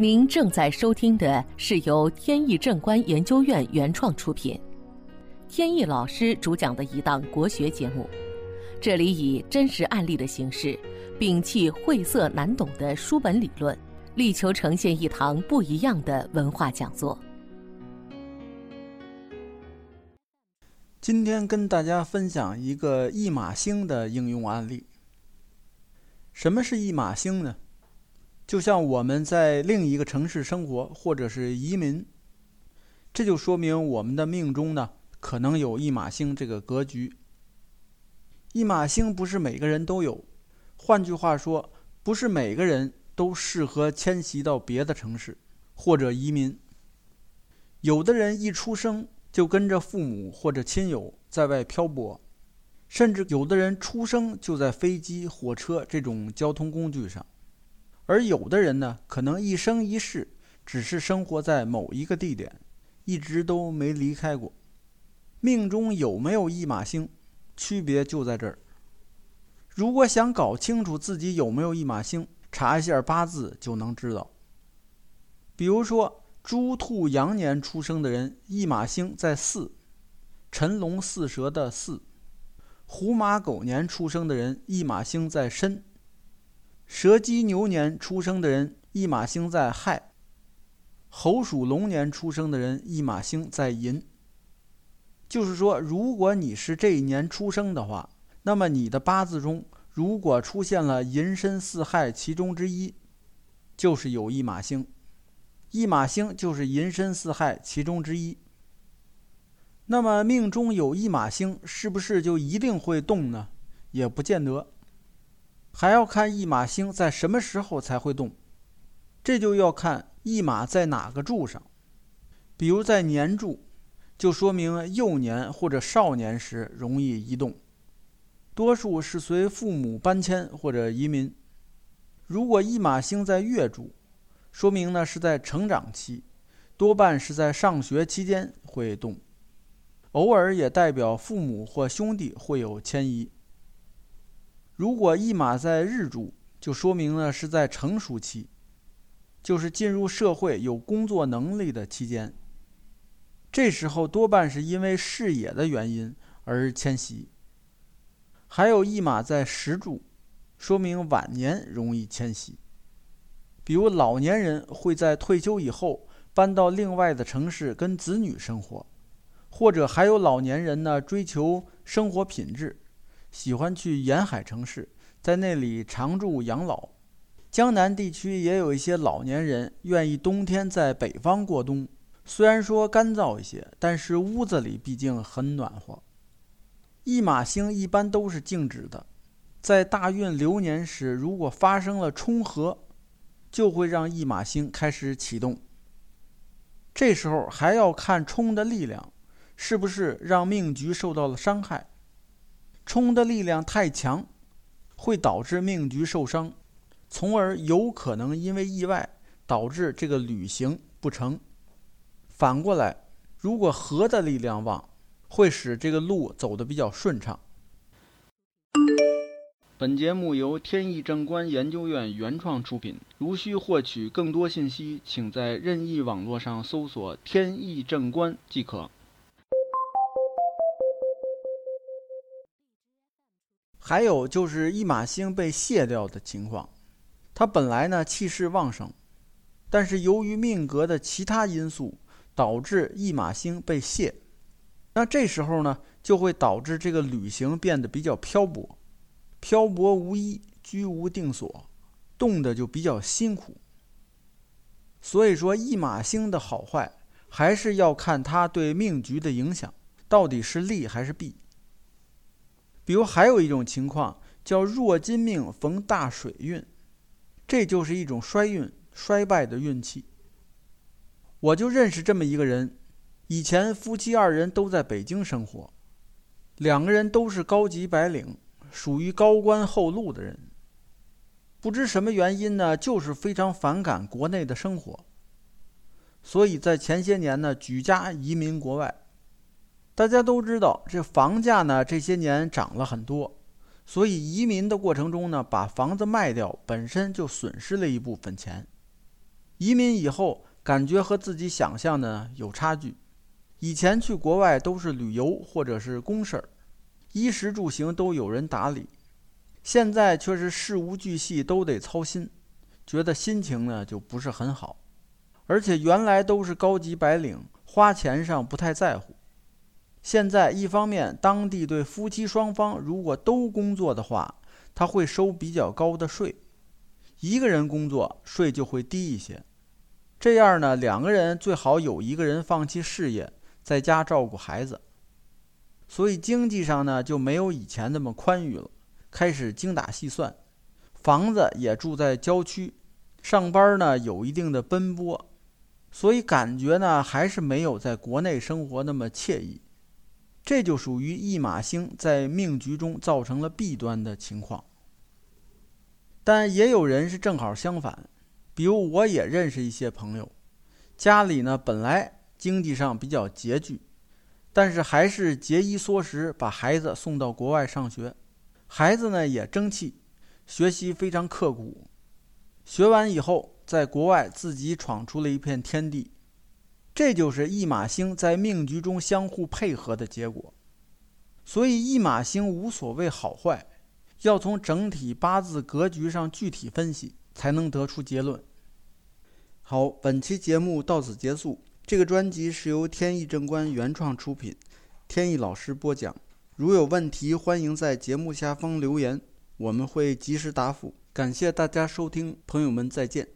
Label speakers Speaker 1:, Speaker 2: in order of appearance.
Speaker 1: 您正在收听的是由天意正观研究院原创出品，天意老师主讲的一档国学节目。这里以真实案例的形式，摒弃晦涩难懂的书本理论，力求呈现一堂不一样的文化讲座。
Speaker 2: 今天跟大家分享一个驿马星的应用案例。什么是驿马星呢？就像我们在另一个城市生活，或者是移民，这就说明我们的命中呢可能有一马星这个格局。一马星不是每个人都有，换句话说，不是每个人都适合迁徙到别的城市或者移民。有的人一出生就跟着父母或者亲友在外漂泊，甚至有的人出生就在飞机、火车这种交通工具上。而有的人呢，可能一生一世只是生活在某一个地点，一直都没离开过。命中有没有驿马星，区别就在这儿。如果想搞清楚自己有没有驿马星，查一下八字就能知道。比如说，猪兔羊年出生的人，驿马星在巳，辰龙巳蛇的巳；虎马狗年出生的人，驿马星在申。蛇鸡牛年出生的人，一马星在亥；猴鼠龙年出生的人，一马星在寅。就是说，如果你是这一年出生的话，那么你的八字中如果出现了寅申巳亥其中之一，就是有一马星。一马星就是寅申巳亥其中之一。那么命中有一马星，是不是就一定会动呢？也不见得。还要看驿马星在什么时候才会动，这就要看驿马在哪个柱上。比如在年柱，就说明幼年或者少年时容易移动，多数是随父母搬迁或者移民。如果驿马星在月柱，说明呢是在成长期，多半是在上学期间会动，偶尔也代表父母或兄弟会有迁移。如果驿马在日柱，就说明呢是在成熟期，就是进入社会有工作能力的期间。这时候多半是因为视野的原因而迁徙。还有驿马在时柱，说明晚年容易迁徙，比如老年人会在退休以后搬到另外的城市跟子女生活，或者还有老年人呢追求生活品质。喜欢去沿海城市，在那里常住养老。江南地区也有一些老年人愿意冬天在北方过冬，虽然说干燥一些，但是屋子里毕竟很暖和。驿马星一般都是静止的，在大运流年时，如果发生了冲合，就会让驿马星开始启动。这时候还要看冲的力量，是不是让命局受到了伤害。冲的力量太强，会导致命局受伤，从而有可能因为意外导致这个旅行不成。反过来，如果合的力量旺，会使这个路走得比较顺畅。本节目由天意正观研究院原创出品。如需获取更多信息，请在任意网络上搜索“天意正观”即可。还有就是驿马星被卸掉的情况，它本来呢气势旺盛，但是由于命格的其他因素导致驿马星被卸，那这时候呢就会导致这个旅行变得比较漂泊，漂泊无依，居无定所，动的就比较辛苦。所以说驿马星的好坏，还是要看它对命局的影响到底是利还是弊。比如还有一种情况叫弱金命逢大水运，这就是一种衰运、衰败的运气。我就认识这么一个人，以前夫妻二人都在北京生活，两个人都是高级白领，属于高官厚禄的人。不知什么原因呢，就是非常反感国内的生活，所以在前些年呢，举家移民国外。大家都知道，这房价呢这些年涨了很多，所以移民的过程中呢，把房子卖掉本身就损失了一部分钱。移民以后，感觉和自己想象的有差距。以前去国外都是旅游或者是公事儿，衣食住行都有人打理，现在却是事无巨细都得操心，觉得心情呢就不是很好。而且原来都是高级白领，花钱上不太在乎。现在一方面，当地对夫妻双方如果都工作的话，他会收比较高的税；一个人工作，税就会低一些。这样呢，两个人最好有一个人放弃事业，在家照顾孩子。所以经济上呢，就没有以前那么宽裕了，开始精打细算。房子也住在郊区，上班呢有一定的奔波。所以感觉呢，还是没有在国内生活那么惬意，这就属于驿马星在命局中造成了弊端的情况。但也有人是正好相反，比如我也认识一些朋友，家里呢本来经济上比较拮据，但是还是节衣缩食把孩子送到国外上学，孩子呢也争气，学习非常刻苦，学完以后。在国外自己闯出了一片天地，这就是驿马星在命局中相互配合的结果。所以驿马星无所谓好坏，要从整体八字格局上具体分析，才能得出结论。好，本期节目到此结束。这个专辑是由天意正观原创出品，天意老师播讲。如有问题，欢迎在节目下方留言，我们会及时答复。感谢大家收听，朋友们再见。